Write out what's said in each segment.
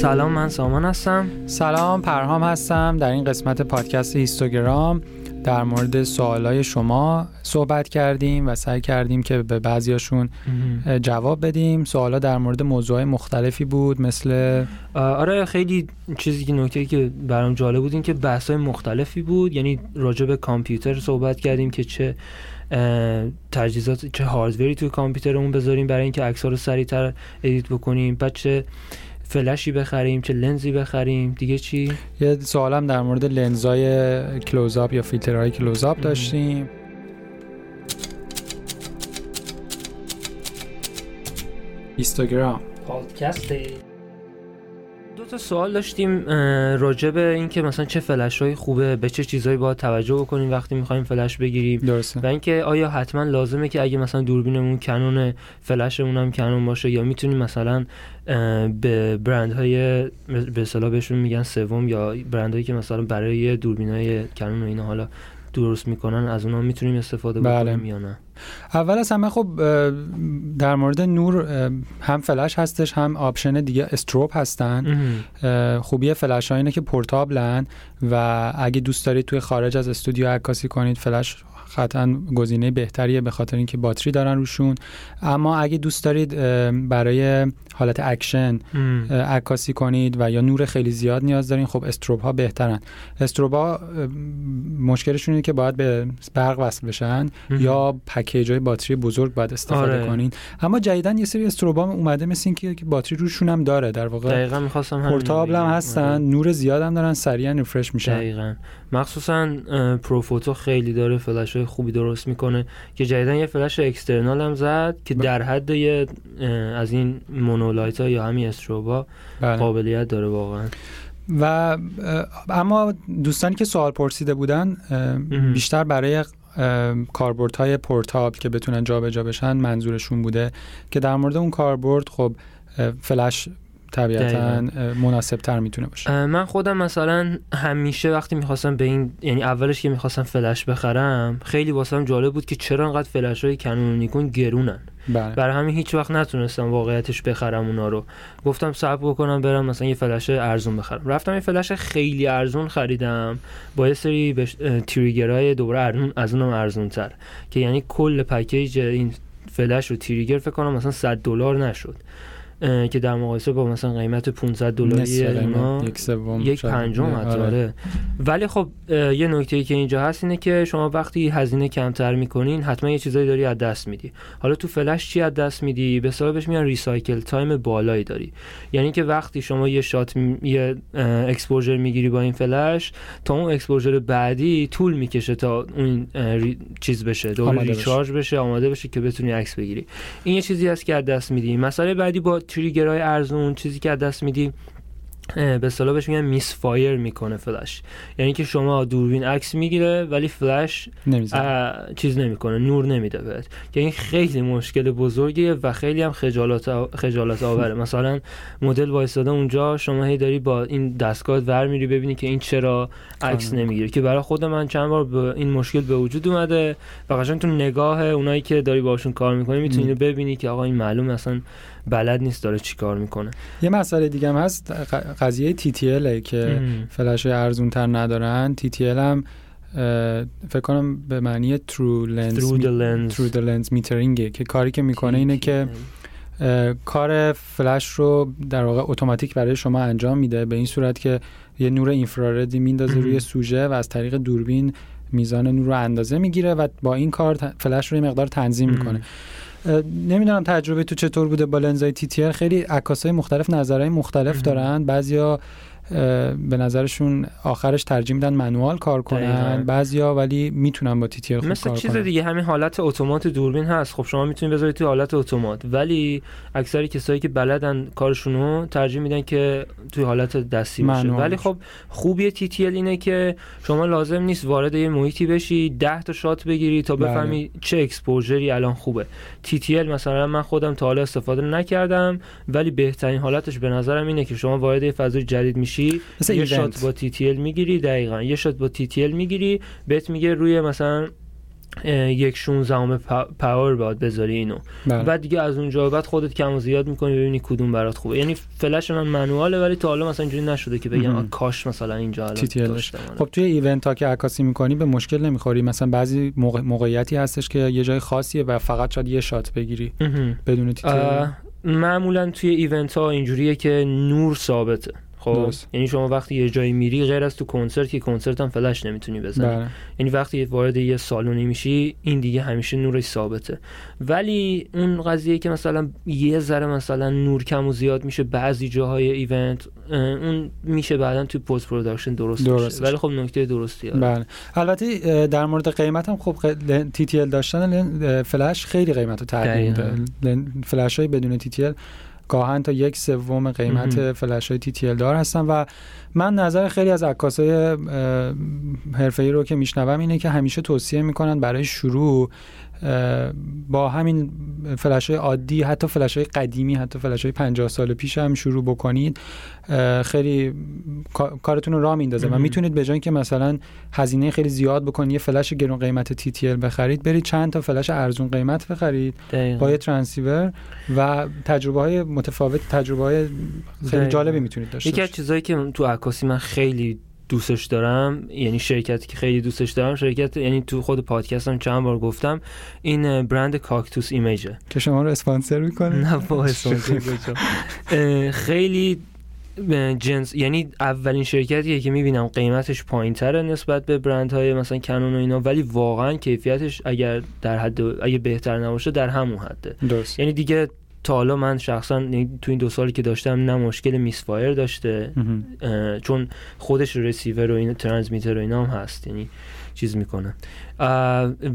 سلام من سامان هستم. سلام پرهام هستم. در این قسمت پادکست هیستوگرام در مورد سوالای شما صحبت کردیم و سعی کردیم که به بعضیاشون جواب بدیم. سوالا در مورد موضوعات مختلفی بود مثل آره خیلی چیزی که نکته که برام جالب بود این که بحث مختلفی بود. یعنی راجع به کامپیوتر صحبت کردیم که چه تجهیزات چه هاردوری توی کامپیوترمون بذاریم برای اینکه عکس‌ها رو سریعتر edit بکنیم. بعد چه فلشی بخریم چه لنزی بخریم دیگه چی؟ یه سوالم در مورد لنزای close-up یا فیلترهای close-up داشتیم. اینستاگرام پادکست تا سوال داشتیم راجع به اینکه مثلا چه فلش های خوبه به چه چیزهایی باید توجه بکنیم وقتی می‌خوایم فلش بگیریم درسته. و اینکه آیا حتما لازمه که اگه مثلا دوربینمون کنون فلشمون هم کنون باشه یا می‌تونیم مثلا به برند های به اصطلاح بهشون میگن سوم یا برند هایی که مثلا برای دوربین های کنون و اینا حالا درست می‌کنن از اونها می‌تونیم استفاده بله. بکنیم یا نه؟ اول از همه خب در مورد نور هم فلش هستش هم option دیگه strobe هستن. خوبی فلش ها اینه که portable ن و اگه دوست دارید توی خارج از استودیو عکاسی کنید فلش قطعا گزینه بهتریه به خاطر اینکه battery دارن روشون. اما اگه دوست دارید برای حالت اکشن عکاسی کنید و یا نور خیلی زیاد نیاز دارین خب strobe ها بهترن. strobe ها مشکلشون اینه که باید به برق وصل بشن یا package های باتری بزرگ باید استفاده آره. کنین. اما جدیدن یه سری strobe ها اومده مثل اینکه باتری روشون هم داره. در واقع دقیقاً می‌خواستم هم هستن آره. نور زیاد هم دارن سریعا refresh میشن. دقیقاً. مخصوصا پروفوتو خیلی داره فلش های خوبی درست می‌کنه که جدیدن یه فلش اکسترنال هم زد که در حد یه از این مونولایت ها یا همین استروبا بله. قابلیت داره واقعا و اما دوستانی که سوال پرسیده بودن بیشتر برای کاربورد های پورتابل که بتونن جابجا جا بشن منظورشون بوده که در مورد اون کاربرد خب فلش طبیعتا مناسب تر می‌تونه باشه. من خودم مثلا همیشه وقتی می‌خواستم به این یعنی اولش که می‌خواستم فلش بخرم خیلی واسم جالب بود که چرا انقدر فلش های کنون نیکون گرونن. بله. برای همین هیچ وقت نتونستم واقعیتش بخرم اونا رو. گفتم صبر بکنم برم مثلا یه فلش ارزون بخرم. رفتم یه فلش خیلی ارزون خریدم. با یه سری بش... تریگرهای دوباره ارزون از اونم ارزون تر که یعنی کل پکیج این فلش رو trigger فکر کنم مثلا 100 دلار نشد. که در مقایسه با مثلا قیمت 500 دلاری اینا یک سوم یک پنجم آره. آره. ولی خب یه نکته که اینجا هست اینه که شما وقتی هزینه کمتر می‌کنین حتما یه چیزایی داری از دست میدی. حالا تو فلش چی از دست میدی؟ به بهش میان recycle time بالایی داری. یعنی که وقتی شما یه shot یه exposure می‌گیری با این فلش تا اون exposure بعدی طول می‌کشه تا اون چیز بشه دوباره ریچارج بشه آماده بشه که بتونی عکس بگیری. این یه چیزی هست که از دست میدی. مسئله بعدی با تریگرهای ارزون چیزی که از دست میدی به اصطلاح بهش میگن میس فایر می‌کنه فلش یعنی که شما دوربین عکس می‌گیره ولی فلش چیز نمی‌کنه نور نمیده بهت. که این خیلی مشکل بزرگیه و خیلی هم خجالت خجالت آوره. مثلا مدل وایساده اونجا شما هی داری با این دستگاه ور میری ببینی که این چرا عکس نمی‌گیره. که برای خود من چند بار به این مشکل به وجود اومده و قشنگ تو نگاه اونایی که داری باشون کار می‌کنی می‌تونی ببینی که آقا این معلوم مثلا بلد نیست داره چیکار می‌کنه. یه مسئله دیگه هم هست قضیه TTL که فلش ارزون تر ندارن. TTL هم فکر کنم به معنی true lens through the lens, through the lens metering که کاری که می‌کنه اینه که کار فلش رو در واقع اتوماتیک برای شما انجام میده به این صورت که یه نور اینفراردی میندازه روی سوژه و از طریق دوربین میزان نور رو اندازه می‌گیره و با این کار فلش رو یه مقدار تنظیم می‌کنه. نمی‌دونم تجربه تو چطور بوده با لنزای تی خیلی عکاسای مختلف نظرهای مختلف دارن. بعضیا به نظرشون آخرش ترجیح میدن منوال کار کنن؟ بعضیا ولی می‌تونن با تی تی خوب مثل چیز دیگه همین حالت اتومات دوربین هست. خب شما می‌تونید بذارید توی حالت اتومات. ولی اکثر کسایی که بلدن کارشونو ترجیح میدن که توی حالت دستی باشه. ولی خب خوبی TTL اینه که شما لازم نیست وارد یه محیطی بشی 10 تا shot بگیری تا بله. بفهمی بله. چه exposure ی الان خوبه. TTL مثلا من خودم تا حالا استفاده نکردم ولی بهترین حالتش به نظرم اینه که شما وارد یه فضای جدید میشی یه shot با TTL می‌گیری دقیقا. یه shot با TTL می‌گیری بهت میگه روی مثلا یک 16 power باید بذاری اینو. بله. بعد دیگه از اونجا بعد خودت کم و زیاد می‌کنی ببینی کدوم برات خوبه. یعنی فلش من manual ه ولی تا حالا مثلا اینجوری نشده که بگم کاش مثلا اینجا الان آره. خب توی event ها که عکاسی می‌کنی به مشکل نمی‌خوری. مثلا بعضی موقع... موقعیتی هستش که یه جای خاصیه و فقط شاید یه shot بگیری بدون TTL معمولا توی event ها اینجوریه که نور ثابته. خب یعنی شما وقتی یه جایی میری غیر از تو کنسرت که کنسرت هم فلش نمی‌تونی بزنی. بله. یعنی وقتی وارد یه سالونی میشی این دیگه همیشه نورش ثابته. ولی اون قضیه که مثلا یه ذره مثلا نور کم و زیاد میشه بعضی جاهای event اون میشه بعدا تو post production درست, درست ولی خب نکته درستی بله. البته در مورد قیمت هم خب تی تی داشتن فلش خیلی قیمت رو تعدیل فلش های بدون تی گاهن تا یک سوم قیمت فلش های تی تی دار هستن و من نظر خیلی از عکاسای حرفه‌ای رو که میشنوم اینه که همیشه توصیه می‌کنن برای شروع با همین فلش های عادی حتی فلش های قدیمی حتی فلش های 50 سال پیش هم شروع بکنید خیلی کارتون رو راه میندازه و می‌تونید به جای که مثلا هزینه خیلی زیاد بکنید یه فلش گرون قیمت TTL بخرید برید چند تا فلش ارزون قیمت بخرید با یه ترانسیور و تجربه های متفاوت تجربه های خیلی جالبی می‌تونید داشته یکی از چیزایی که تو عکاسی من خیلی دوستش دارم یعنی شرکتی که خیلی دوستش دارم شرکت یعنی تو خود پادکستم چند بار گفتم این برند کاکتوس ایمیجه. که شما رو اسپانسر می‌کنه. نه با اسپانسر خیلی جنس یعنی اولین شرکتیه که می‌بینم قیمتش پایین تره نسبت به برند های مثلا Canon و اینا ولی واقعا کیفیتش اگر در حد اگه بهتر نباشه در همون حده. درست. یعنی دیگه تا حالا من شخصا یعنی تو این دو سالی که داشتم نه مشکل misfire داشته چون خودش رسیور و این transmitter و اینا هم هست. یعنی چیز می‌کنه.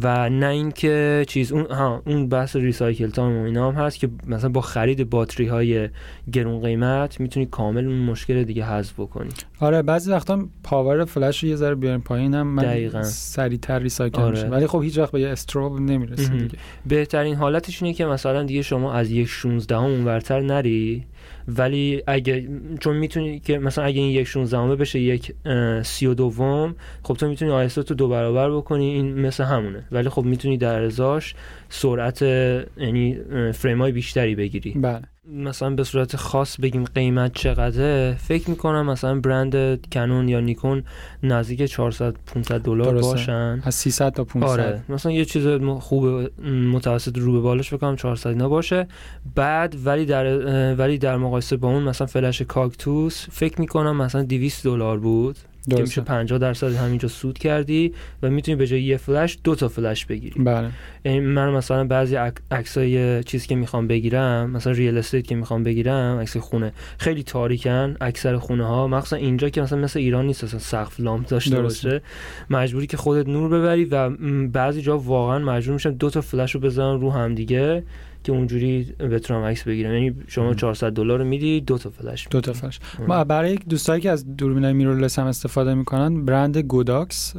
و نه اینکه چیز اون ها اون بحث recycle time و اینا هم هست که مثلا با خرید باتری های گرون قیمت می‌تونی کامل اون مشکل دیگه حذف بکنی. آره بعضی وقتا پاور فلش رو یه ذره بیاریم پایینم من سریعتر ریسایکل آره. میشه ولی خب هیچ وقت به یه استروب نمی‌رسه دیگه. بهترین حالتش اینه که مثلا دیگه شما از یک 16 اونورتر نری. ولی اگه چون می‌تونی که مثلا اگه این یک 16 بشه یک سی و دوم خب تو می‌تونی آیسو تو دو برابر بکنی این مثل همونه. ولی خب می‌تونی در ازاش سرعت یعنی فریم های بیشتری بگیری. بله. مثلا به صورت خاص بگیم قیمت چقدره فکر می‌کنم مثلا برند کنون یا نیکون نزدیک 400 500 دلار باشن. از 300 تا 500 آره مثلا یه چیز خوب متوسط رو به بالش بکنم 400 اینا باشه. بعد ولی در ولی در مقایسه با اون مثلا فلش کاکتوس فکر می‌کنم مثلا 200 دلار بود. که میشه 50 درصد همینجا سود کردی و می‌تونی به جای یه فلش دو تا فلش بگیری. بله. یعنی من مثلا بعضی عکسای چیزی که می‌خوام بگیرم مثلا real estate که می‌خوام بگیرم عکس خونه. خیلی تاریکن اکثر خونه ها مخصوصا اینجا که مثلا مثل ایران نیست مثلا سقف لامپ داشته باشه. مجبوری که خودت نور ببری و بعضی جا واقعا مجبور میشن دو تا فلش رو بزنن رو هم دیگه که اونجوری بتونم عکس بگیرم. یعنی شما 400 دلار رو میدی دو تا فلش دو تا فلش. ما برای دوستایی که از دوربینای mirrorless هم استفاده می‌کنن برند Godox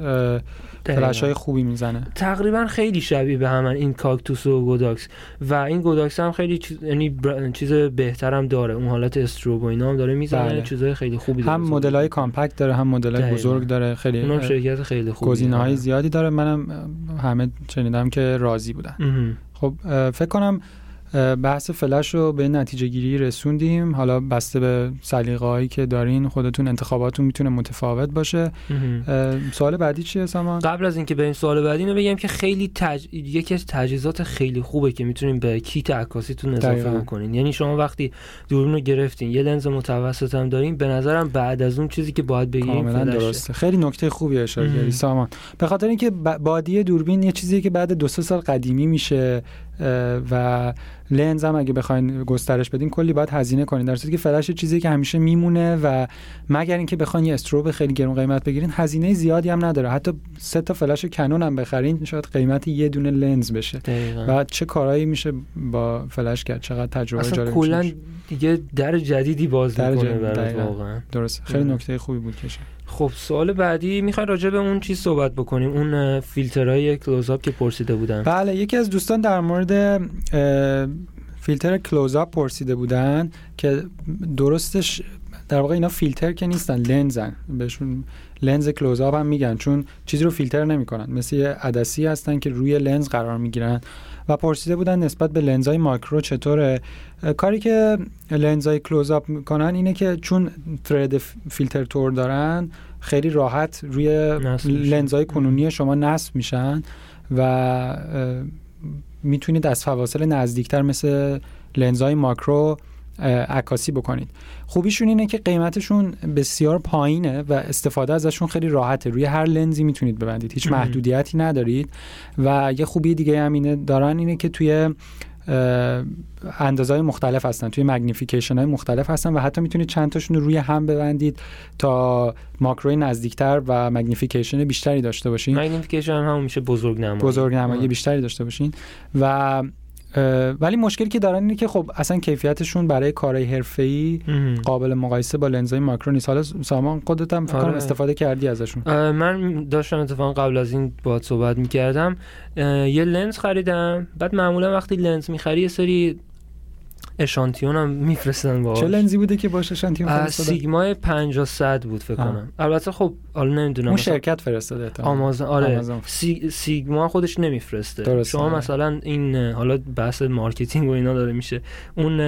فلش های خوبی می‌زنه. تقریبا خیلی شبیه به همن این Cactus و Godox. و این Godox هم خیلی چیز یعنی چیز بهترم داره. اون حالت strobe و اینا هم داره می‌زنه. بله. چیزای خیلی خوبی داره. هم مدل های compact داره هم مدل های بزرگ داره. خیلی اونم شرکت خیلی خوبی گزینه های زیادی داره. منم همه شنیدم که راضی بودن خب فکر کنم بحث فلش رو به نتیجه گیری رسوندیم. حالا بسته به سلیقه هایی که دارین خودتون انتخاباتون می‌تونه متفاوت باشه. سوال بعدی چیه سامان؟ قبل از اینکه بریم سوال بعدی اینو بگم که خیلی تج... یکی از تجهیزات خیلی خوبه که می‌تونیم به کیت عکاسیتون اضافه بکنین. یعنی شما وقتی دوربین رو گرفتین یه لنز متوسط هم دارین به نظرم بعد از اون چیزی که باید بگیریم درسته. خیلی نکته خوبی اشاره کردی سامان. به خاطر اینکه بادی دوربین یه چیزی که بعد دو سال قدیمی میشه و لنز هم اگه بخواین گسترش بدین کلی باید هزینه کنین. در که فلش چیزی که همیشه میمونه و مگر اینکه بخواین یه استروب خیلی گرون قیمت بگیرین هزینه زیادی هم نداره. حتی سه تا فلش کنون هم بخرین شاید قیمت یه دونه لنز بشه. و چه کارهایی میشه با فلش کرد؟ چقدر تجربه جالب کلا دیگه در جدیدی باز می‌کنه واقعا. درست. خیلی نکته خوبی بود که خب سوال بعدی می‌خوای راجع به اون چیز صحبت بکنیم اون فیلترهای کلوزآپ که پرسیده بودن. بله یکی از دوستان در مورد فیلتر کلوزآپ پرسیده بودن که درستش در واقع اینا فیلتر که نیستن لنزن. بهشون لنز کلوزآپ هم میگن چون چیزی رو فیلتر نمی‌کنن. مثل یه عدسی هستن که روی لنز قرار می‌گیرن و پرسیده بودن نسبت به لنزهای ماکرو چطوره. کاری که لنزهای کلوزآپ می‌کنن اینه که چون ترد فیلتر تور دارن خیلی راحت روی لنزهای کنونی شما نصب میشن و می‌تونید از فواصل نزدیکتر مثل لنزهای ماکرو عکاسی بکنید. خوبیشون اینه که قیمتشون بسیار پایینه و استفاده ازشون خیلی راحته. روی هر لنزی می‌تونید ببندید. هیچ محدودیتی ندارید. و یه خوبی دیگه هم اینه دارن اینه که توی های مختلف هستن توی مگنیفیکیشن های مختلف هستن و حتی می‌تونید چند تاشون رو روی هم ببندید تا ماکروی نزدیکتر و مگنیفیکیشن بیشتری داشته باشین. مگنیفیکیشن هم میشه بزرگ نمایی. بزرگ نمایی بیشتری داشته باشین. و ولی مشکلی که دارن اینه که خب اصلا کیفیتشون برای کارهای حرفه‌ای قابل مقایسه با لنزهای ماکرو نیست. حالا سامان خودت هم فکر آره. استفاده کردی ازشون. من داشتم اتفاقا قبل از این با صحبت می‌کردم. یه لنز خریدم. بعد معمولا وقتی لنز می‌خری یه سری اشانتیون هم میفرستن باهاش. چه لنزی بوده که باشه اشانتیون فرستادن Sigma 50 بود فکر کنم. البته خب حالا نمی‌دونم اون شرکت فرستاده آمازون آره. آمازون. سی... Sigma خودش نمیفرسته. شما مثلا این حالا بحث marketing و اینا داره میشه. اون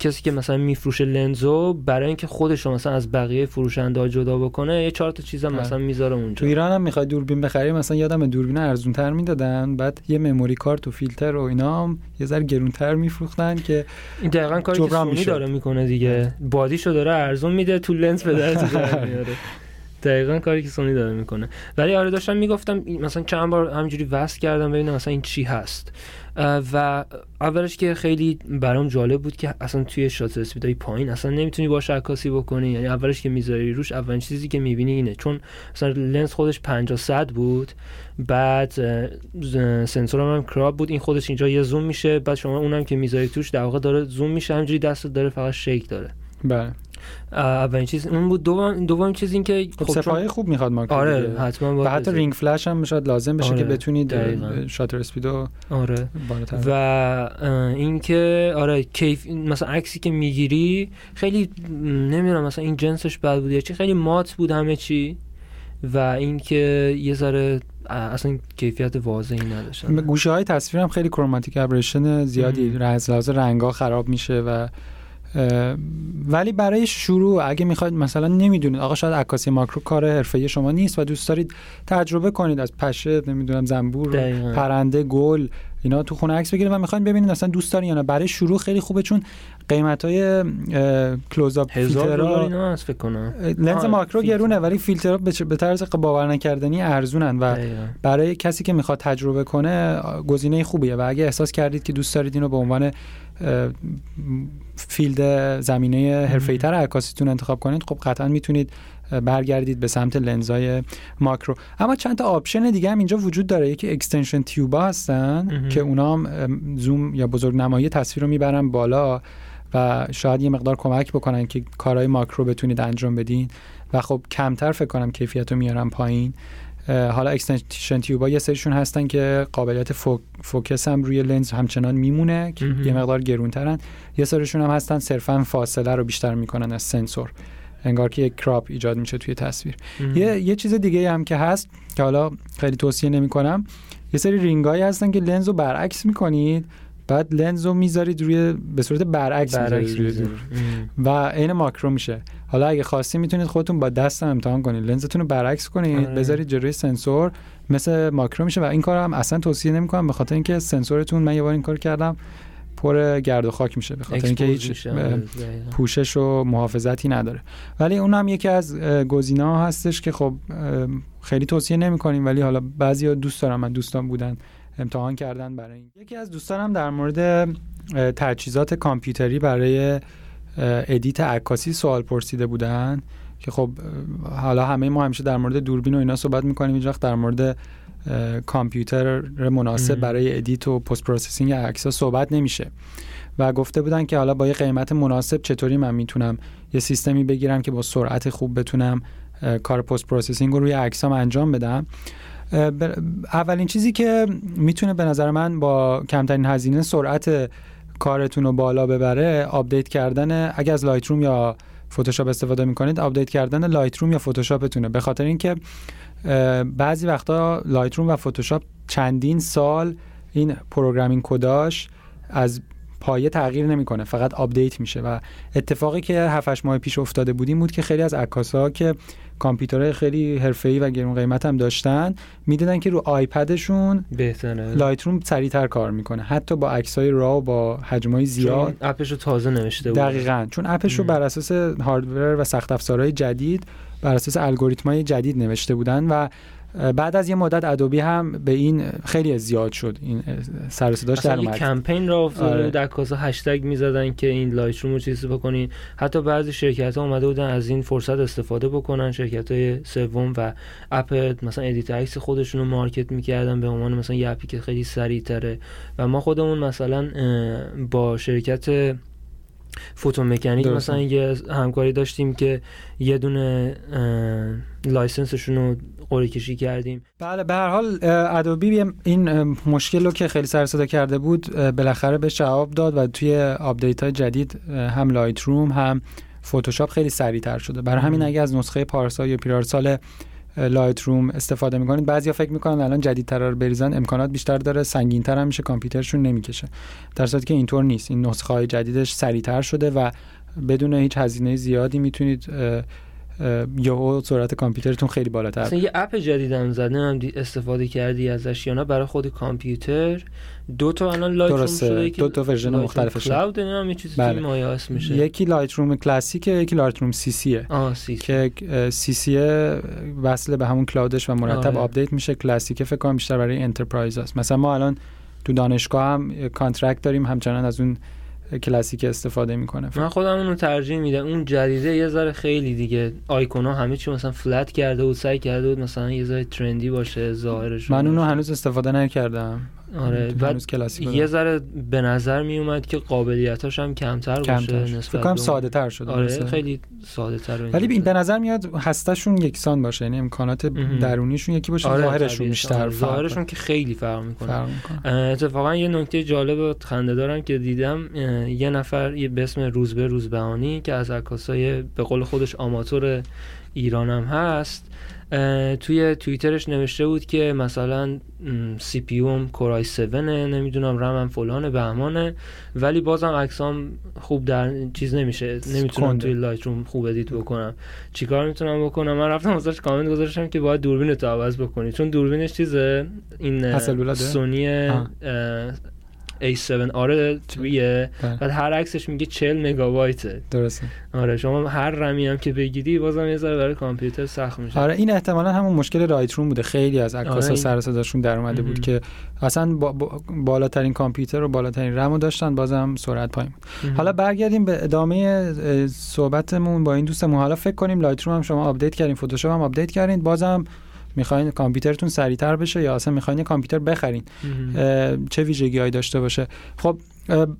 کسی که مثلا میفروشه لنزو برای اینکه خودش مثلا از بقیه فروشنده جدا بکنه یه چهار تا چیزم آره. مثلا می‌ذاره اونجا. تو ایران هم می‌خواد دوربین بخری مثلا یادم دوربین ارزون تر می‌دادن بعد یه مموری کارت و فیلتر و اینا هم یه ذره گرونتر میفروختن که این دقیقاً کاری که سونی داره می‌کنه دیگه. بادیشو داره ارزون میده تو لنز به درد میاره. دقیقا کاری که سونی داره می‌کنه. ولی آره داشتم می‌گفتم مثلا چند بار همینجوری وصل کردم ببینم مثلا این چی هست. و اولش که خیلی برام جالب بود که اصلا توی شات اسپیدای پایین اصلا نمی‌تونی باش عکاسی بکنی. یعنی اولش که می‌ذاری روش اولین چیزی که می‌بینی اینه. چون مثلا لنز خودش 50 صد بود بعد سنسور هم, هم کراب بود. این خودش اینجا یه زوم میشه بعد شما اونم که می‌ذاری توش در واقع داره زوم میشه همینجوری دستت داره فقط شیک داره. بله. اولین چیز اون بود دوم دوم چیز این که خب سپاهی خوب می‌خواد ماکرو آره حتما و حتی رینگ فلش هم می‌شد لازم بشه آره. که بتونید شاتر اسپیدو آره. و این که آره کیف مثلا عکسی که می‌گیری خیلی نمی‌دونم مثلا این جنسش بد بود یا چی خیلی مات بود همه چی. و اینکه یه ذره اصلا کیفیت واضحی نداشتن گوشه های تصویر هم خیلی کروماتیک ابریشن زیادی از لحاظ رنگا خراب میشه و ولی برای شروع اگه می‌خواید مثلا نمی‌دونید آقا شاید عکاسی ماکرو کار حرفه شما نیست و دوست دارید تجربه کنید از پشه نمی‌دونم زنبور پرنده گل اینا تو خونه عکس بگیرید و می‌خواین ببینید اصلا دوست دارین یا نه. برای شروع خیلی خوبه چون قیمت های close up filter ها فکر کنم. لنز ماکرو گرونه ولی فیلترها به طرز باور نکردنی ارزونن و برای کسی که می‌خواد تجربه کنه گزینه خوبیه و اگه احساس کردید که دوست دارید اینو به عنوان field زمینه حرفه‌ای‌تر عکاسیتون انتخاب کنید خب قطعا می‌تونید برگردید به سمت لنزای ماکرو. اما چند تا option دیگه هم اینجا وجود داره. یکی extension tube ا هستن که اونا هم زوم یا بزرگ نمایی تصویر رو می‌برن بالا و شاید یه مقدار کمک بکنن که کارهای ماکرو بتونید انجام بدین. و خب کمتر فکر کنم کیفیت رو میارن پایین. حالا extension tube ا یه سریشون هستن که قابلیت focus هم روی لنز همچنان میمونه که یه مقدار گرونترن. یه سریشون هم هستن صرفا فاصله رو بیشتر می‌کنن از سنسور. انگار که یک کراپ ایجاد میشه توی تصویر. یه،, یه چیز دیگه هم که هست که حالا خیلی توصیه نمی کنم یه سری رینگایی هستن که لنز رو برعکس می‌کنید. بعد لنز رو می‌ذارید روی به صورت برعکس, برعکس و عین ماکرو میشه. حالا اگه خواستی می‌تونید خودتون با دست امتحان کنید. لنزتون رو برعکس کنید آره. بذارید جلوی سنسور مثل ماکرو میشه. و این کار هم اصلا توصیه نمی‌کنم به خاطر اینکه سنسورتون من یه بار این کار کردم پر گرد و خاک میشه به خاطر اینکه هیچ آره، پوشش و محافظتی نداره. ولی اون هم یکی از گزینه ها هستش که خب خیلی توصیه نمی‌کنیم. ولی حالا بعضی دوست دارم من دوستان بودن. امتحان کردن برای این. یکی از دوستانم در مورد تجهیزات کامپیوتری برای edit عکاسی سوال پرسیده بودن که خب حالا همه ما همیشه در مورد دوربین و اینا صحبت می‌کنیم اینجا در مورد کامپیوتر مناسب برای edit و post processing عکس صحبت نمیشه. و گفته بودن که حالا با یه قیمت مناسب چطوری من می‌تونم یه سیستمی بگیرم که با سرعت خوب بتونم کار post processing رو روی عکسام انجام بدم. اولین چیزی که می‌تونه به نظر من با کمترین هزینه سرعت کارتون رو بالا ببره update کردن اگه از Lightroom یا فتوشاپ استفاده می‌کنید update کردن Lightroom یا فتوشاپتونه. به خاطر اینکه بعضی وقتا Lightroom و فتوشاپ چندین سال این programming کداش از پایه تغییر نمی‌کنه فقط update میشه. و اتفاقی که 7 ماه پیش افتاده بود این بود که خیلی از عکاسا که کامپیوترهای خیلی حرفه‌ای و گرون قیمت هم داشتن می‌دیدن که رو iPad شون بهتره. لایت روم سریعتر کار می‌کنه. حتی با عکسای raw با حجمای زیاد اپش رو تازه نوشته بود. دقیقاً. چون اپش رو بر اساس hardware و سخت افزارهای جدید بر اساس الگوریتمای جدید نوشته بودن و بعد از یه مدت Adobe هم به این خیلی زیاد شد این سر صداش در اومد. کمپین را افتاده آره. عکاسا هشتگ می‌زدن که این Lightroom رو چیزی بکنین. حتی بعضی شرکت ها اومده بودن از این فرصت استفاده بکنن شرکت های سوم و اپ مثلا edit عکس خودشون رو market می‌کردن به عنوان مثلا یه اپی که خیلی سریع تره و ما خودمون مثلا با شرکت Photo Mechanic. مثلا یه همکاری داشتیم که یه دونه license شون رو قرعه کشی کردیم. بله به هر حال Adobe این مشکل رو که خیلی سر صدا کرده بود بالاخره به جواب داد و توی update های جدید هم Lightroom هم فتوشاپ خیلی سریعتر شده. برای همین اگه از نسخه پارسال یا پیرارسال Lightroom استفاده می‌کنید. بعضیا فکر می‌کنن الان جدیدتر رو بریزن امکانات بیشتر داره سنگینتر هم میشه کامپیوترشون نمی‌کشه. در صورتی که اینطور نیست. این نسخه های جدیدش سریعتر شده و بدون هیچ هزینه زیادی می‌تونید یهو سرعت کامپیوترتون خیلی بالاتر. مثلا یه اپ جدیدم زده هم استفاده کردی ازش یا نه؟ برای خود کامپیوتر. دو تا الان Lightroom شده دو تا version مختلفش cloud یه چیزی بله. میشه. یکی Lightroom Classic یکی Lightroom CC آه سی که CC وصل به همون cloud ش و مرتب آره. update میشه. Classic فکر کنم بیشتر برای enterprise است مثلا ما الان تو دانشگاه هم contract داریم همچنان از اون Classic استفاده می‌کنه. من خودم اونو ترجیح میدم. اون جدیده یه ذره خیلی دیگه آیکونا همه چی مثلا flat کرده بود سعی کرده بود مثلا یه ذره trendy باشه ظاهرش من اونو هنوز استفاده نکردم. آره بعد یه ذره به نظر می اومد که قابلیتاش هم کمتر, کمتر. باشه نسبت کنم ساده تر شده آره مثلا. خیلی ساده تر ولی این به نظر میاد هسته‌شون یکسان باشه یعنی امکانات درونیشون یکی باشه آره ظاهرشون بیشتر آره ظاهرشون که خیلی فرق می‌کنه. اتفاقا یه نکته جالب و خنده دارم که دیدم یه نفر یه به اسم روزبه روزبهانی که از عکاسای به قول خودش آماتور ایرانم هست توی توییترش نوشته بود که مثلا CPU م Core i7 نمی‌دونم رمم فلان بهمانه ولی بازم عکسام خوب در چیز نمیشه. نمی‌تونم توی Lightroom خوب edit بکنم. چیکار می‌تونم بکنم؟ من رفتم واسش کامنت گذاشتم که باید دوربین تو عوض بکنی. چون دوربینش چیزه این سونی A7 آره تویه بله. بعد هر عکسش میگه 40 مگابایته. درسته. آره شما هر رمی هم که بگیری بازم یه ذره برای کامپیوتر سخت میشه. آره این احتمالا همون مشکل رایت روم بوده. خیلی از عکاسا آره سر صداشون در اومده بود که اصلا با بالاترین کامپیوتر و بالاترین رمو داشتن بازم سرعت پایین. بود حالا برگردیم به ادامه صحبتمون با این دوستمون. حالا فکر کنیم Lightroom هم شما update کردین فتوشاپ هم update کردین. بازم می‌خواین کامپیوترتون سریعتر بشه یا اصلا می‌خواین کامپیوتر بخرین؟ چه ویژگی هایی داشته باشه؟ خب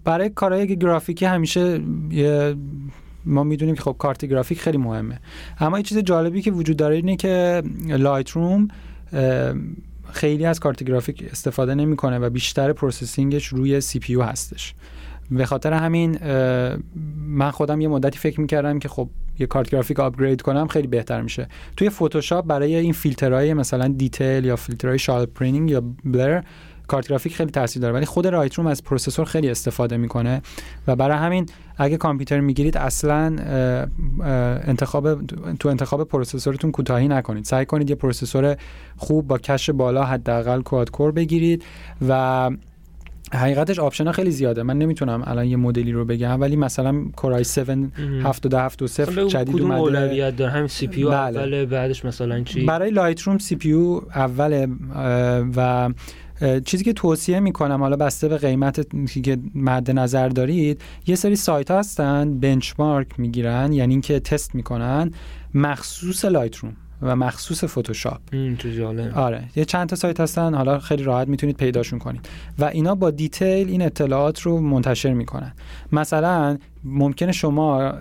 برای کارهای گرافیکی همیشه ما می‌دونیم که خب کارت گرافیک خیلی مهمه. اما یه چیز جالبی که وجود داره اینه که Lightroom خیلی از کارت گرافیک استفاده نمی‌کنه و بیشتر processing ش روی CPU هستش. به خاطر همین من خودم یه مدتی فکر می‌کردم که خب یه کارت گرافیک upgrade کنم خیلی بهتر میشه. توی فتوشاپ برای این فیلترهای مثلا detail یا فیلترهای sharpening یا blur کارت گرافیک خیلی تاثیر داره. ولی خود Lightroom از processor خیلی استفاده می‌کنه. و برای همین اگه کامپیوتر می‌گیرید اصلا انتخاب تو انتخاب processor تون کوتاهی نکنید. سعی کنید یه processor خوب با cache بالا حداقل quad core بگیرید و حقیقتش option ها خیلی زیاده. من نمی‌تونم الان یه مدلی رو بگم ولی مثلا Core i7 770 جدید اومده. اولویت داره؟ همین CPU بله. بعدش مثلا چی؟ برای Lightroom CPU اوله و چیزی که توصیه می‌کنم حالا بسته به قیمت که مد نظر دارید یه سری سایت هستن benchmark می‌گیرن یعنی اینکه تست می‌کنن مخصوص Lightroom و مخصوص فتوشاپ آره. یه چند تا سایت هستن حالا خیلی راحت می‌تونید پیداشون کنید. و اینا با detail این اطلاعات رو منتشر می‌کنن. مثلا ممکنه شما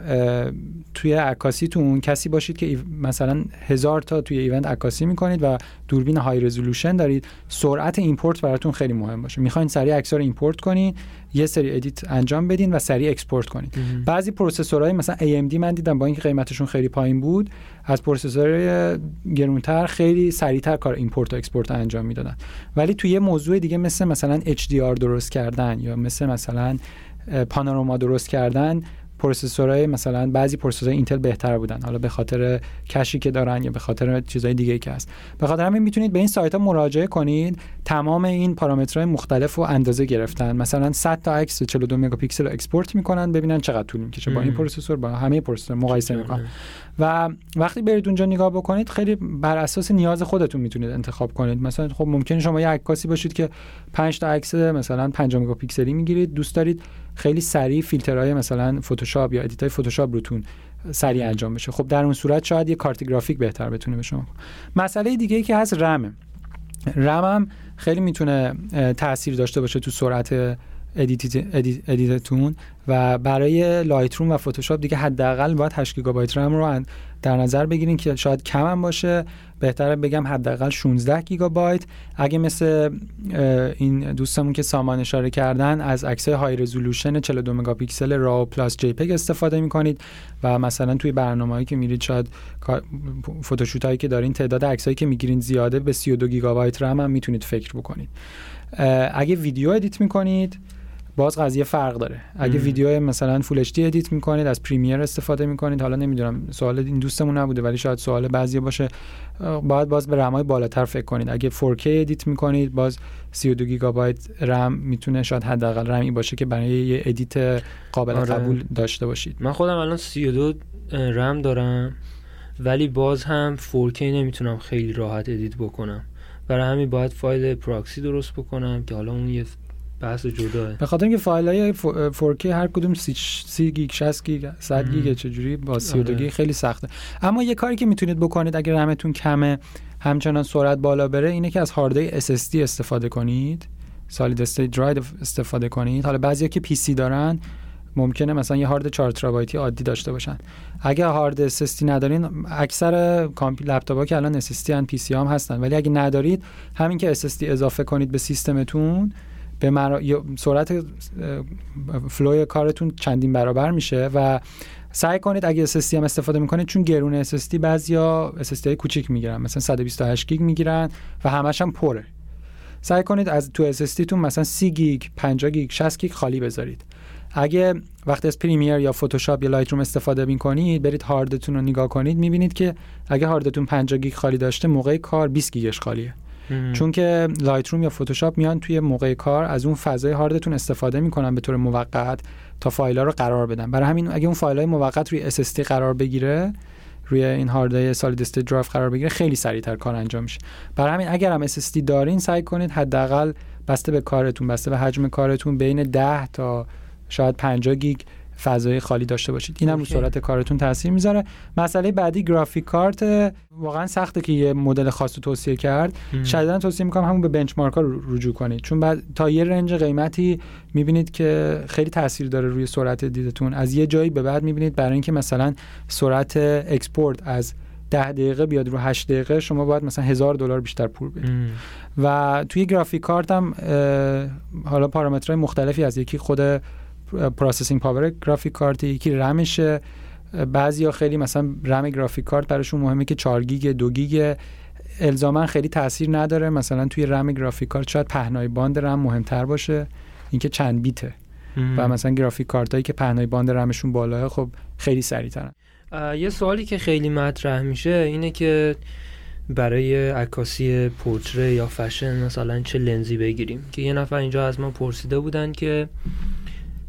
توی عکاسیتون کسی باشید که مثلا هزار تا توی event عکاسی می‌کنید و دوربین high resolution دارید. سرعت import براتون خیلی مهم باشه. می‌خواین سریع عکس رو import کنین یه سری edit انجام بدین و سریع export کنید بعضی processor های مثلا AMD من دیدم با اینکه قیمتشون خیلی پایین بود از processor های گرونتر خیلی سریعتر کار import و export انجام می‌دادن. ولی توی یه موضوع دیگه مثل مثلا HDR درست کردن یا مثل مثلا پانوراما درست کردن processor های مثلا بعضی processor های اینتل بهتر بودن. حالا به خاطر cache ی که دارن یا به خاطر چیزهای دیگه که هست. به خاطر همین می‌تونید به این سایت ها مراجعه کنید. تمام این پارامترهای مختلف رو اندازه گرفتن. مثلا 100 تا عکس 42 مگاپیکسل رو export می‌کنن ببینن چقدر طول می‌کشه با این processor با همه processor مقایسه می‌کنن. و وقتی برید اونجا نگاه بکنید خیلی بر اساس نیاز خودتون می‌تونید انتخاب کنید. مثلا خب ممکنه شما یه عکاسی باشید که 5 تا عکس مثلا 5 مگاپیکسلی می‌گیرید. دوست دارید خیلی سریع فیلترهای مثلا فتوشاپ یا edit فتوشاپ روتون سریع انجام بشه. خب در اون صورت شاید یه کارت گرافیک بهتر بتونه به شما مسئله دیگه ای که هست رمه رم خیلی می‌تونه تاثیر داشته باشه تو سرعت edit تون و برای لایت روم و فتوشاپ دیگه حداقل باید 8 گیگابایت رم رو در نظر بگیرین که شاید کم هم باشه. بهتره بگم حداقل 16 گیگابایت. اگه مثل این دوستمون که سامان اشاره کردن از عکسای high resolution 42 مگاپیکسل RAW plus JPEG استفاده می‌کنید و مثلا توی برنامه‌ای که میرید شاید photoshoot هایی که دارین تعداد عکسایی که می‌گیرین زیاده به 32 گیگابایت رم هم می‌تونید فکر بکنید. اگه ویدیو edit می‌کنید باز قضیه فرق داره. اگه ویدیو مثلا full HD edit می‌کنید از پریمیر استفاده می‌کنید. حالا نمی‌دونم سوال این دوستمون نبوده ولی شاید سوال بعضی باشه. باید باز به رمای بالاتر فکر کنید. اگه 4K edit می‌کنید باز 32 گیگابایت رم می‌تونه شاید حداقل رمی باشه که برای یه edit قابل آره. قبول داشته باشید. من خودم الان 32 رم دارم ولی باز هم 4K نمی‌تونم خیلی راحت edit بکنم. برای همین باید فایل پراکسی درست بکنم که حالا اون یه بحث جداه به خاطر اینکه فایل های 4K هر کدوم 30 گیگ 60 گیگ 100 گیگ چجوری با 32 گیگ خیلی سخته. اما یه کاری که می‌تونید بکنید اگر رمتون کمه همچنان سرعت بالا بره اینه که از هارد SSD استفاده کنید solid state drive استفاده کنید. حالا بعضیا که PC دارن ممکنه مثلا یه هارد 4 ترابایتی عادی داشته باشن. اگه هارد SSD ندارین اکثر لپتاپ‌ها که الان SSD ان PC هم هستن. ولی اگه ندارید همین که SSD اضافه کنید به سیستمتون به مرا... سرعت flow ی کارتون چندین برابر میشه و سعی کنید اگه SSD هم استفاده می‌کنید چون گرون SSD بعضیا SSD های کوچیک می‌گیرن مثلا 128 گیگ می‌گیرن و همش هم پره. سعی کنید از تو SSD تون مثلا 30 گیگ 50 گیگ 60 گیگ خالی بذارید. اگه وقتی از پریمیر یا فتوشاپ یا لایت روم استفاده می‌کنید برید هاردتون رو نگاه کنید می‌بینید که اگه هاردتون 50 گیگ خالی داشته موقع کار 20 گیگش خالیه. چون که لایت روم یا فتوشاپ میان توی موقع کار از اون فضای هاردتون استفاده می‌کنن به طور موقت تا فایل ها رو قرار بدن. برای همین اگه اون فایل های موقت روی SSD قرار بگیره روی این هارد solid state drive قرار بگیره خیلی سریعتر کار انجام میشه. برای همین اگر هم SSD دارین سعی کنید حداقل بسته به کارتون بسته به حجم کارتون بین 10 تا شاید 50 گیگ فضای خالی داشته باشید. اینم رو سرعت کارتون تاثیر می‌ذاره. مسئله بعدی graphic card واقعا سخته که یه مدل خاص رو توصیه کرد. شدیدا توصیه می‌کنم همون به benchmark ها رجوع کنید. چون بعد تا یه range قیمتی می‌بینید که خیلی تاثیر داره روی سرعت edit تون. از یه جایی به بعد می‌بینید برای اینکه مثلا سرعت export از ده دقیقه بیاد رو 8 دقیقه شما باید مثلا هزار دلار بیشتر پول بدید. و توی graphic card هم حالا پارامترهای مختلفی از یکی خود processing power graphic card یکی رمشه. بعضی خیلی مثلا رم graphic card براشون مهمه که 4 گیگ 2 گیگ. الزاما خیلی تاثیر نداره. مثلا توی رم graphic card شاید پهنای باند رم مهمتر باشه. اینکه چند بیته. و مثلا graphic card هایی که پهنای باند رمشون بالاه خب خیلی سریعترن. یه سوالی که خیلی مطرح میشه اینه که برای عکاسی پورتره یا فشن مثلا چه لنزی بگیریم؟ که یه نفر اینجا از ما پرسیده بودن که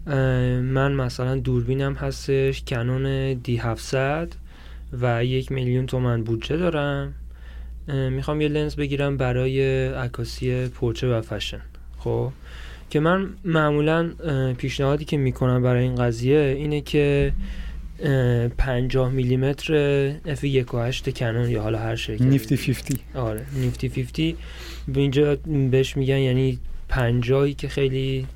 من مثلا دوربینم هستش کنون دی 700 و یک میلیون تومن بودجه دارم. می‌خوام یه لنز بگیرم برای عکاسی پورچه و فشن. خب؟ که من معمولا پیشنهادی که می‌کنم برای این قضیه اینه که 50 میلیمتر اف 1.8 کنون یا حالا هر شرکت نیفتی 50 آره نیفتی 50 به اینجا بهش میگن یعنی 50 که خیلی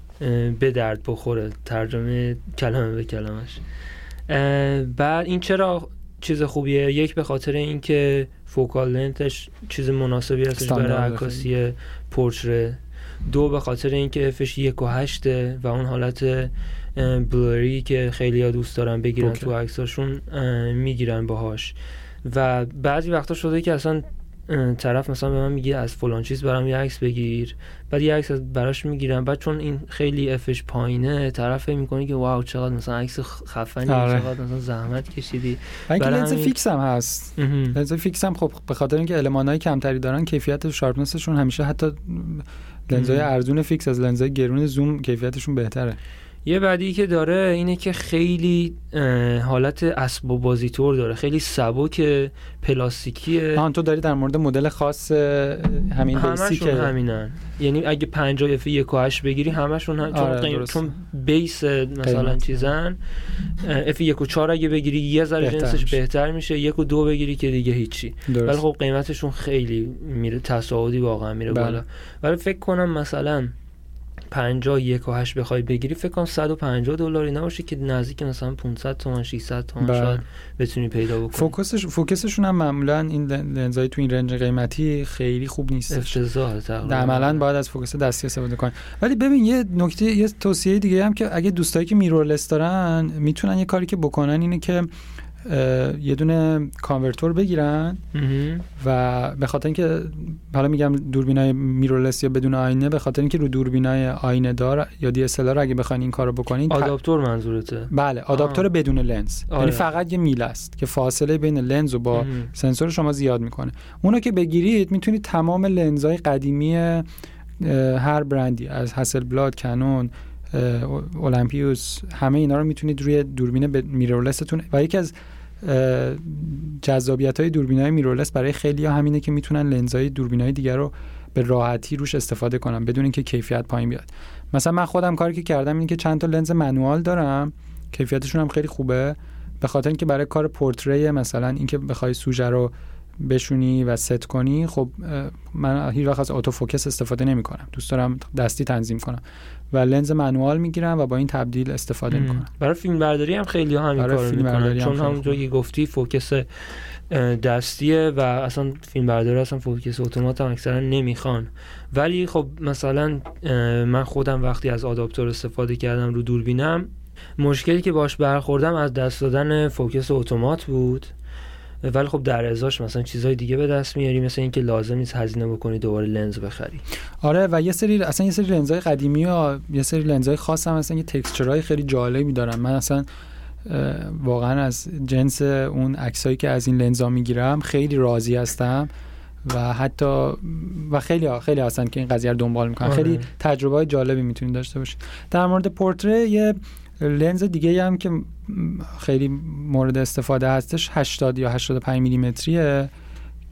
به درد بخوره. ترجمه کلمه به کلمش بعد این چرا چیز خوبیه؟ یک به خاطر اینکه فوکال لنتش چیز مناسبی هستش برای عکاسی پورتره. دو به خاطر اینکه افش یک و هشته و اون حالت بلوری که خیلی ها دوست دارن بگیرن تو عکساشون می‌گیرن باهاش. و بعضی وقتا شده که اصلا طرف مثلا به من میگه از فلان چیز برام یه عکس بگیر. بعد یه عکس براش می‌گیرم. بعد چون این خیلی f ش پایینه طرف می‌کنه که wow چقدر مثلا عکس خفنی آره. چقدر مثلا زحمت کشیدی. اینکه لنز فیکس هم هست. لنز fix هم خب به خاطر اینکه المانای کمتری دارن کیفیت sharpness شون همیشه حتی لنزهای ارزون fix از لنزهای گرون زوم کیفیتشون بهتره. یه بعدی که داره اینه که خیلی حالت اسباب بازی طور داره. خیلی سبک پلاستیکیه. آن تو داری در مورد مدل خاص همین basic همینن. یعنی اگه 50 f 1 و 8 بگیری همشون هم چون, آره چون base مثلا چیزن. f 1 و 4 اگه بگیری یه ذره جنسش بهتر میشه. یک و دو بگیری که دیگه هیچی. ولی خب قیمتشون خیلی میره تصاعدی واقعا میره بله. بالا. ولی فکر کنم مثلا 50 یک و هشت بخوای بگیری فکر کنم 150 دلاری نباشه که نزدیک مثلا 500 تومان 600 تومان بله. شاید بتونی پیدا بکنی. focus ش focus شون هم معمولا این لنزای تو این range قیمتی خیلی خوب نیست افتضاح تقریبا. عملا باید از focus دستی استفاده کنی. ولی ببین یه نکته یه توصیه دیگه هم که اگه دوستایی که mirrorless دارن می‌تونن یه کاری که بکنن اینه که یه دونه converter بگیرن و به خاطر اینکه حالا میگم دوربینای mirrorless یا بدون آینه به خاطر اینکه رو دوربینای آینه دار یا DSLR اگه بخواین این کارو بکنین آداپتور منظورته. بله آداپتور بدون لنز. یعنی آره. فقط یه میل است که فاصله بین لنز و با سنسور شما زیاد می‌کنه. اونو که بگیرید می‌تونید تمام لنزهای قدیمی هر برندی از هسل بلاد کنون اولمپیوس همه اینا رو می‌تونید روی دوربین میرورلستون و یکی از جذابیت های دوربین های میرورلس برای خیلی ها همینه که می‌تونن لنزهای دوربین های دیگر رو به راحتی روش استفاده کنم بدون اینکه کیفیت پایین بیاد. مثلا من خودم کاری که کردم اینه که چند تا لنز manual دارم. کیفیتشون هم خیلی خوبه. به خاطر اینکه برای کار پرتره مثلا اینکه بخوای سوژه رو بشونی و ست کنی خب من هیچ وقت از autofocus استفاده نمی کنم دوست دارم دستی تنظیم کنم. و لنز manual می‌گیرم و با این تبدیل استفاده می‌کنم برای فیلم برداری هم خیلی همین کارو می‌کنن. چون همونجوری که گفتی focus دستیه و اصلا فیلم برداری اصلا focus اتومات هم اکثرا نمی‌خوان. ولی خب مثلا من خودم وقتی از آداپتور استفاده کردم رو دوربینم مشکلی که باش برخوردم از دست دادن فوکس اتومات بود. ولی خب در ازاش مثلا چیزهای دیگه به دست میاری مثل اینکه لازم نیست هزینه بکنی دوباره لنز بخری. آره و یه سری اصلا یه سری لنزهای قدیمی و یه سری لنزهای خاص هم مثلا یه تکسچرهای خیلی جالبی دارن. من اصلا واقعا از جنس اون عکسایی که از این لنزا می‌گیرم خیلی راضی هستم و حتی و خیلی خیلی هستن که این قضیه رو دنبال می‌کنن. آره. خیلی تجربه جالبی می‌تونید داشته باشید. در مورد پورتره یه لنز دیگه هم که خیلی مورد استفاده هستش 80 یا 85 میلیمتریه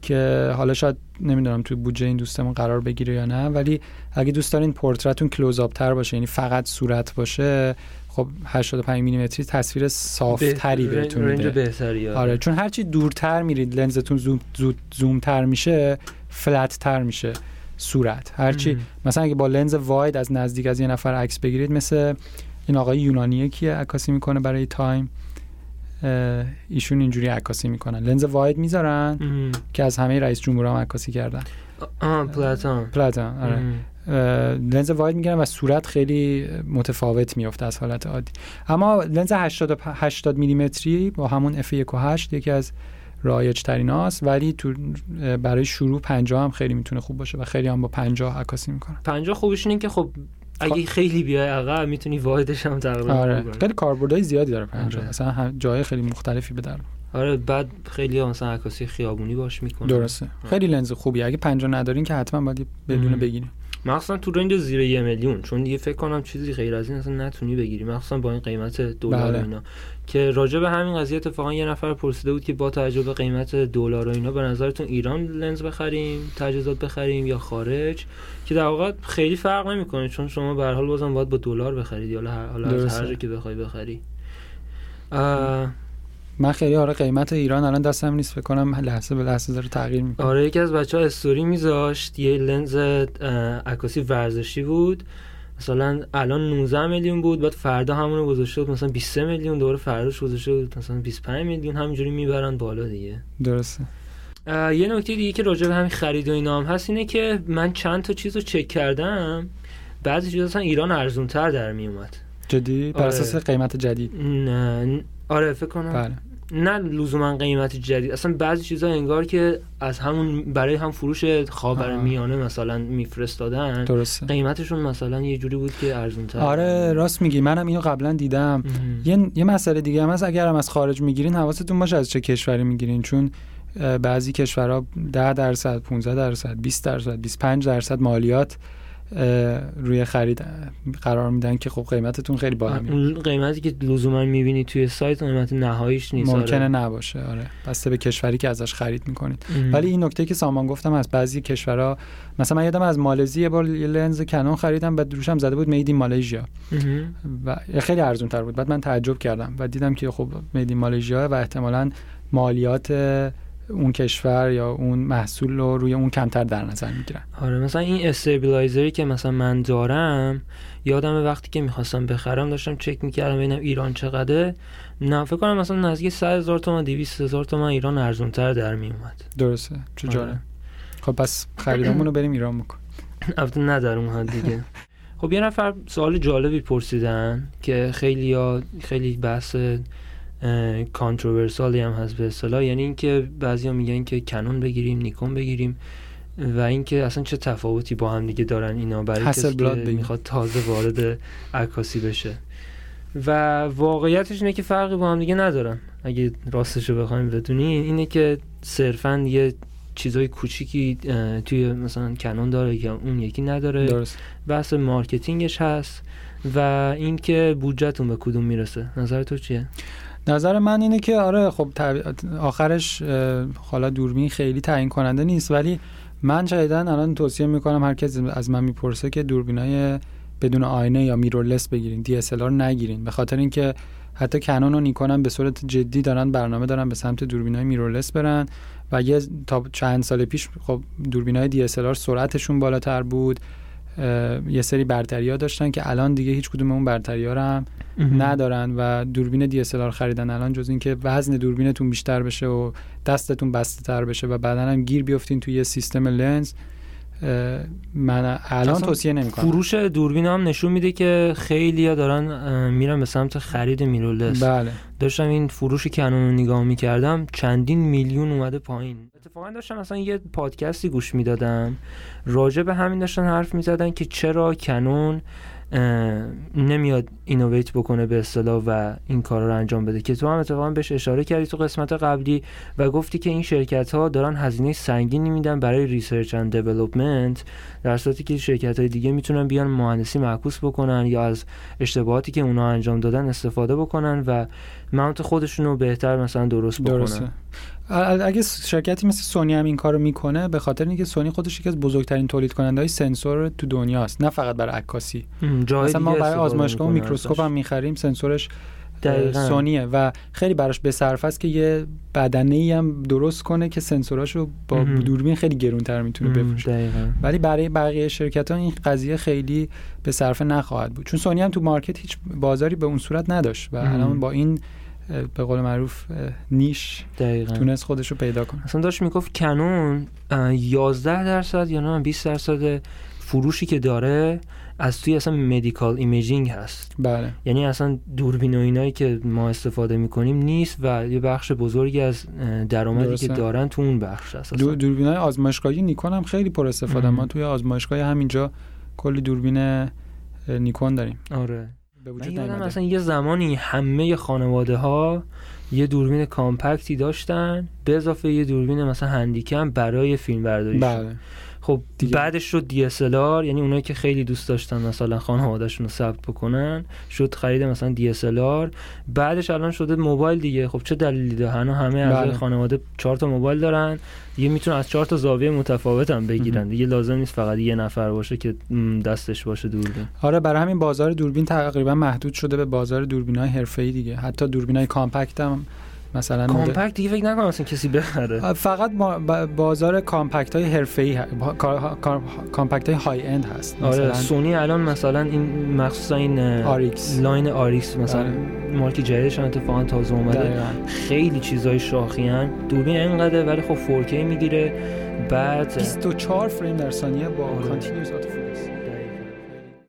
که حالا شاید نمی‌دونم توی بودجه این دوستمون قرار بگیره یا نه ولی اگه دوست دارین پورترتون کلوز آپ تر باشه یعنی فقط صورت باشه خب 85 میلیمتری تصویر صاف تری بهتون میده. آره. چون هرچی دورتر میرید لنزتون زوم زوم تر میشه flat تر میشه صورت. هرچی مثلا اگه با لنز wide از نزدیک از یه نفر عکس بگیرید مثل این آقای یونانیه که عکاسی می‌کنه برای تایم؟ ایشون اینجوری عکاسی می‌کنن. لنز wide می‌ذارن که از همه رئیس جمهور هم عکاسی کردن. آه پلاتون. پلاتون آره. لنز wide می‌گیرن و صورت خیلی متفاوت میفته از حالت عادی. اما لنز 80 80 میلیمتری با همون f 1.8 یکی از رایج ترین هاست ولی تو برای شروع 50 هم خیلی می‌تونه خوب باشه و خیلی هم با 50 عکاسی می‌کنن. 50 خوبش اینه که خب اگه خیلی بیای عقب می‌تونی واحدش هم تقریبا آره. خیلی کاربردهای زیادی داره پنجاه آره. مثلا جای خیلی مختلفی به در آره بعد خیلی مثلا عکاسی خیابونی باش می‌کنن. درسته. آره. خیلی لنز خوبی اگه پنجاه ندارین که حتما باید بدون بگیریم مخصوصا تو رنج زیر یه میلیون چون دیگه فکر کنم چیزی غیر از این اصلا نتونی بگیری. مخصوصا با این قیمت دلار بله. اینا. که راجع به همین قضیه اتفاقا یه نفر پرسیده بود که با توجه به قیمت دلار و اینا به نظرتون ایران لنز بخریم تجهیزات بخریم یا خارج؟ که در واقع خیلی فرق نمی‌کنه چون شما به هر حال بازم باید با دلار بخرید یا حالا هر که بخوای بخری. من خیلی آره قیمت ایران الان دستم نیست فکر کنم لحظه به لحظه داره تغییر می‌کنه. آره یکی از بچه ها استوری میذاشت یه لنز عکاسی ورزشی بود. مثلا الان 19 میلیون بود بعد فردا همون رو گذاشته بود مثلا 23 میلیون دوباره فرداش گذاشته بود مثلا 25 میلیون همینجوری می‌برن بالا دیگه. درسته. یه نکته دیگه که راجع به همین خرید و اینا هم هست اینه که من چند تا چیز رو چک کردم بعضی چیزا اصلا ایران ارزون تر در می اومد جدی؟ بر اساس آره. قیمت جدید؟ نه آره فکر کنم. بله. نه لزوما قیمت جدید. اصلا بعضی چیزا انگار که از همون برای هم فروش خاور میانه مثلا میفرستادن درسته. قیمتشون مثلا یه جوری بود که ارزون تر آره راست میگی. منم اینو قبلا دیدم. یه یه مسئله دیگه هم هست. اگر هم از خارج می‌گیرین حواستون باشه از چه کشوری می‌گیرین. چون بعضی کشورها 10 درصد 15 درصد 20 درصد 25 درصد مالیات روی خرید قرار میدن که خب قیمتتون خیلی بالا اون قیمتی که لزوما می‌بینی توی سایت قیمت نهاییش نیست ممکنه آره. نباشه آره. بسته به کشوری که ازش خرید می‌کنید. ولی این نکته که سامان گفتم از بعضی کشورها مثلا من یادم از مالزی یه بار یه لنز کنون خریدم بعد روشم زده بود میدی مالزیا و خیلی ارزون تر بود. بعد من تعجب کردم و دیدم که خب میدی مالزیا و احتمالاً مالیات اون کشور یا اون محصول رو روی اون کمتر در نظر می‌گیرن. آره مثلا این استیبلایزری که مثلا من دارم یادم وقتی که می‌خواستم بخرم داشتم چک می‌کردم ببینم ایران چقدره. نه فکر کنم مثلا نزدیک 100 هزار تومان 200 هزار تومان ایران ارزون تر در میومد درسته. چه آره. خب پس خریدمون رو بریم ایران بکن. البته نه در اون حد دیگه. خب یه نفر سوال جالبی پرسیدن که خیلی خیلی بحث کانتروورسالی هم هست به اصطلاح. یعنی اینکه بعضیا میگن که کنون بگیریم نیکون بگیریم و اینکه اصلا چه تفاوتی با هم دیگه دارن اینا برای کسی که می‌خواد تازه وارد عکاسی بشه. و واقعیتش اینه که فرقی با هم دیگه ندارن. اگه راستش رو بخوایم بدونیم اینه که صرفا یه چیزای کوچیکی توی مثلا کنون داره که اون یکی نداره. درست. بحث مارکتینگش هست و اینکه بودجهتون به کدوم می‌رسه. نظر تو چیه؟ نظر من اینه که آره خب آخرش حالا دوربین خیلی تعیین کننده نیست ولی من شایدن الان توصیه می‌کنم هر کسی از من می‌پرسه که دوربینای بدون آینه یا میرورلس بگیرین DSLR نگیرین. به خاطر اینکه حتی کنون و نیکون هم به صورت جدی دارن برنامه دارن به سمت دوربینای میرورلس برن و یه تا چند سال پیش خب دوربینای DSLR سرعتشون بالاتر بود. یه سری برتری ها داشتن که الان دیگه هیچ کدوم اون برتری ها رو هم ندارن و دوربین DSLR خریدن الان جز اینکه وزن دوربینتون بیشتر بشه و دستتون بسته تر بشه و بعدا هم گیر بیفتین توی یه سیستم لنز. من الان توصیه نمی‌کنم. فروش دوربین هم نشون میده که خیلی ها دارن میرن به سمت خرید میرولس بله. داشتم این فروش کنون رو نگاه می‌کردم چندین میلیون اومده پایین. اتفاقا داشتم مثلا یه پادکستی گوش می‌دادم راجع به همین داشتن حرف می‌زدن که چرا کنون نمیاد innovate بکنه به اصطلاح و این کار رو انجام بده که تو هم اتفاقا بهش اشاره کردی تو قسمت قبلی و گفتی که این شرکت ها دارن هزینه سنگینی میدن برای research and development در صورتی که شرکت های دیگه می‌تونن بیان مهندسی معکوس بکنن یا از اشتباهاتی که اونا انجام دادن استفاده بکنن و mount خودشون رو بهتر مثلا درست بکنن درسته. اگه شرکتی مثل سونی هم این کارو می‌کنه به خاطر اینکه سونی خودش یکی از بزرگترین تولید کننده های سنسور تو دنیاست نه فقط برای عکاسی. مثلا ما برای آزمایشگاه و میکروسکوپ هم می‌خریم سنسورش دقیقا. سونیه و خیلی براش به صرفه است که یه بدنه ای هم درست کنه که سنسوراشو با دوربین خیلی گرونتر می‌تونه بفروشه. ولی برای بقیه شرکت ها این قضیه خیلی به صرفه نخواهد بود. چون سونی هم تو market هیچ بازاری به اون صورت نداشت و الان با این به قول معروف niche دقیقا. تونست خودش رو پیدا کنه. اصلا داشت می‌گفت Canon 11 درصد یا نه 20 درصد فروشی که داره از توی اصلا medical imaging هست. بله. یعنی اصلا دوربین و اینایی که ما استفاده می‌کنیم نیست و یه بخش بزرگی از درآمدی که دارن تو اون بخش هست دو دوربین های آزمایشگاهی نیکون هم خیلی پر استفاده. ما توی آزمایشگاه همینجا کلی دوربین نیکون داریم. آره. به وجود مثلا یه زمانی همه خانواده ها یه دوربین کامپکتی داشتن به اضافه یه دوربین مثلا هندیکم برای فیلم برداری بله. خب دیگه. بعدش شد DSLR یعنی اونایی که خیلی دوست داشتن مثلا خانواده‌شون رو ثبت بکنن شد خرید مثلا DSLR بعدش الان شده موبایل دیگه. خب چه دلیلی داره؟ همه از بله. خانواده چهار تا موبایل دارن. یه می‌تونن از چهار تا زاویه متفاوت هم بگیرن دیگه لازم نیست فقط یه نفر باشه که دستش باشه دوربین. آره برای همین بازار دوربین تقریبا محدود شده به بازار دوربینای حرفه‌ای دیگه. حتی دوربینای compact هم مثلا compact دیگه فکر نکنم اصلا کسی بخره فقط بازار compact های حرفه‌ای compact های high-end هست. آره مثلا سونی الان مثلا این مخصوصا این RX. line RX مثلا آره. مارکی جدیدش اتفاقا تازه اومده. خیلی چیزای شاخی ان دوربین اینقدر ولی خب 4K می‌گیره. بعد 24 فریم در ثانیه با continuous autofocus